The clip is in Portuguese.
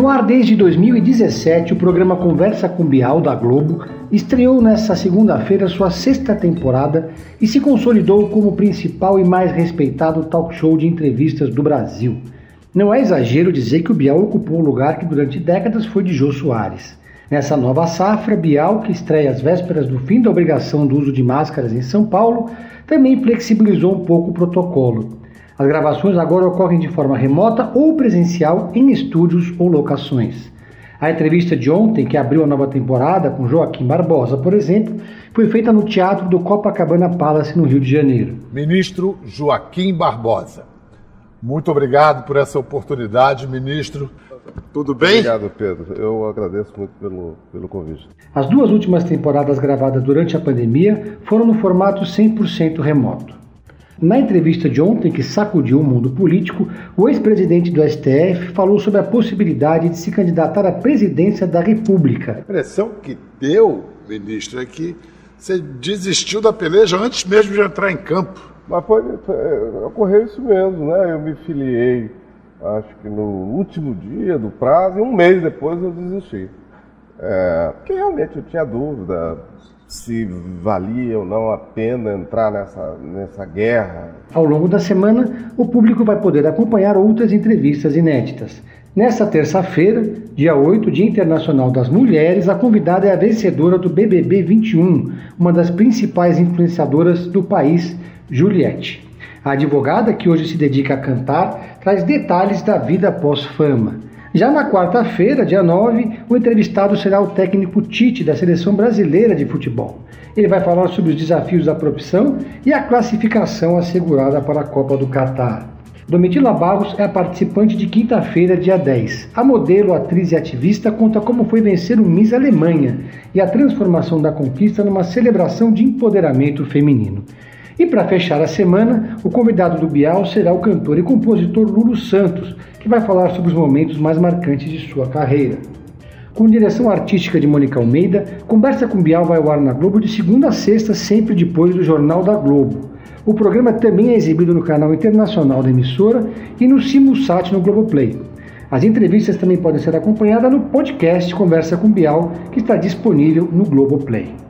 No ar desde 2017, o programa Conversa com Bial da Globo estreou nesta segunda-feira sua sexta temporada e se consolidou como o principal e mais respeitado talk show de entrevistas do Brasil. Não é exagero dizer que o Bial ocupou um lugar que durante décadas foi de Jô Soares. Nessa nova safra, Bial, que estreia às vésperas do fim da obrigação do uso de máscaras em São Paulo, também flexibilizou um pouco o protocolo. As gravações agora ocorrem de forma remota ou presencial em estúdios ou locações. A entrevista de ontem, que abriu a nova temporada com Joaquim Barbosa, por exemplo, foi feita no Teatro do Copacabana Palace, no Rio de Janeiro. Ministro Joaquim Barbosa, muito obrigado por essa oportunidade, ministro. Tudo bem? Obrigado, Pedro. Eu agradeço muito pelo, pelo convite. As duas últimas temporadas gravadas durante a pandemia foram no formato 100% remoto. Na entrevista de ontem, que sacudiu o mundo político, o ex-presidente do STF falou sobre a possibilidade de se candidatar à presidência da República. A impressão que deu, ministro, é que você desistiu da peleja antes mesmo de entrar em campo. Mas foi, foi, ocorreu isso mesmo, né? Eu me filiei, acho que no último dia do prazo, e um mês depois eu desisti. É, porque realmente eu tinha dúvida se valia ou não a pena entrar nessa, nessa guerra. Ao longo da semana, o público vai poder acompanhar outras entrevistas inéditas. Nesta terça-feira, dia 8, Dia Internacional das Mulheres, a convidada é a vencedora do BBB 21, uma das principais influenciadoras do país, Juliette. A advogada, que hoje se dedica a cantar, traz detalhes da vida pós-fama. Já na quarta-feira, dia 9, o entrevistado será o técnico Tite, da Seleção Brasileira de Futebol. Ele vai falar sobre os desafios da profissão e a classificação assegurada para a Copa do Catar. Domitila Barros é a participante de quinta-feira, dia 10. A modelo, atriz e ativista conta como foi vencer o Miss Alemanha e a transformação da conquista numa celebração de empoderamento feminino. E para fechar a semana, o convidado do Bial será o cantor e compositor Lulu Santos, que vai falar sobre os momentos mais marcantes de sua carreira. Com direção artística de Mônica Almeida, Conversa com Bial vai ao ar na Globo de segunda a sexta, sempre depois do Jornal da Globo. O programa também é exibido no canal internacional da emissora e no Simulsat no Globoplay. As entrevistas também podem ser acompanhadas no podcast Conversa com Bial, que está disponível no Globoplay.